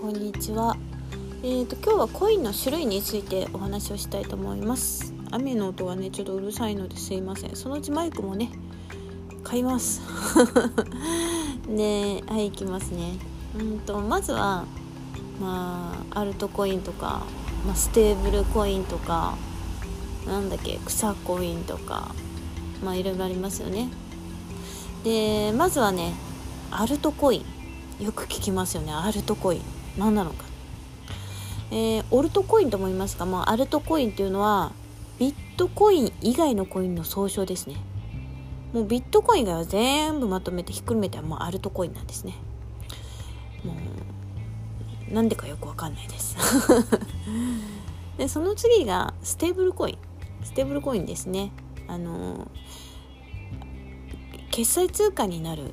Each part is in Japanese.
こんにちは。えーと今日はコインの種類についてお話をしたいと思います。雨の音がねちょっとうるさいのですいません。そのうちマイクもね買います。で、はい行きますね。うんとまずはまあアルトコインとか、まあ、ステーブルコインとかなんだっけ草コインとかまあいろいろありますよね。でまずはねアルトコインよく聞きますよねアルトコイン何なのか、えーオルトコインとも言いますが、まあ、アルトコインっていうのはビットコイン以外のコインの総称ですね。もうビットコイン以外は全部まとめてひっくるめてはもうアルトコインなんですね。もうなんでかよくわかんないです。でその次がステーブルコイン。ステーブルコインですね。あの決済通貨になる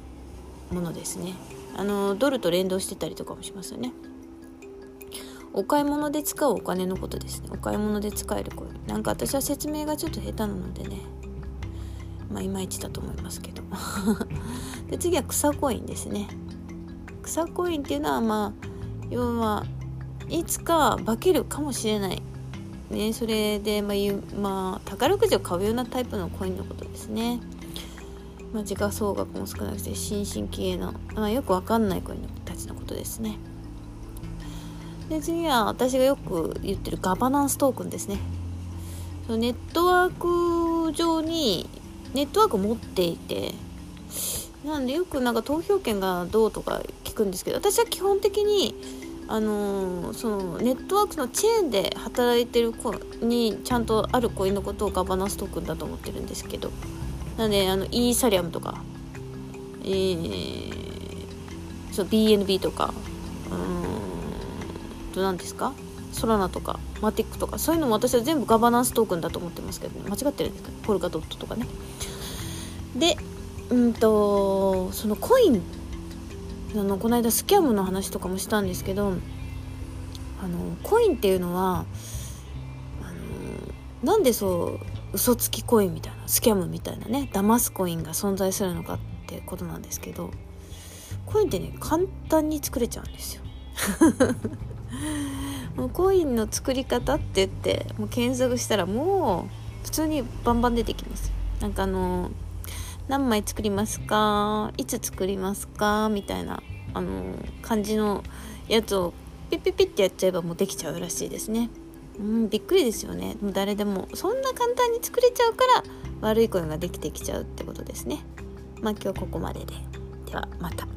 ものですね。あのドルと連動してたりとかもしますよね。お買い物で使うお金のことですね。お買い物で使えるコインなんか私は説明がちょっと下手なのでね。まあいまいちだと思いますけど。で次は草コインですね。草コインっていうのはまあ要はいつか化けるかもしれない。ねそれでまあまあ宝くじを買うようなタイプのコインのことですね。まあ、時価総額も少なくて新進気鋭の、まあ、よくわかんないコインたちのことですね。で次は私がよく言ってるガバナンストークンですね。そのネットワーク上にネットワークを持っていてなんでよくなんか投票権がどうとか聞くんですけど私は基本的にあのーそのネットワークのチェーンで働いてる子にちゃんとあるコインのことをガバナンストークンだと思ってるんですけどなんであのイーサリアムとかえー、そう BNB とかうんと何ですか？ソラナとかマティックとかそういうのも私は全部ガバナンストークンだと思ってますけどね。間違ってるんですか？ポルカドットとかね。でうんとそのコインあのこの間スキャムの話とかもしたんですけどあのコインっていうのはあのなんでそう嘘つきコインみたいな。スキャムみたいなね騙すコインが存在するのかってことなんですけどコインってね簡単に作れちゃうんですよ。もうコインの作り方って言ってもう検索したらもう普通にバンバン出てきますなんかあの何枚作りますか？いつ作りますか？みたいなあの感じのやつをピッピッピッってやっちゃえばもうできちゃうらしいですね。うん、びっくりですよね。もう誰でもそんな簡単に作れちゃうから悪い声ができてきちゃうってことですね。まあ今日ここまでで。ではまた。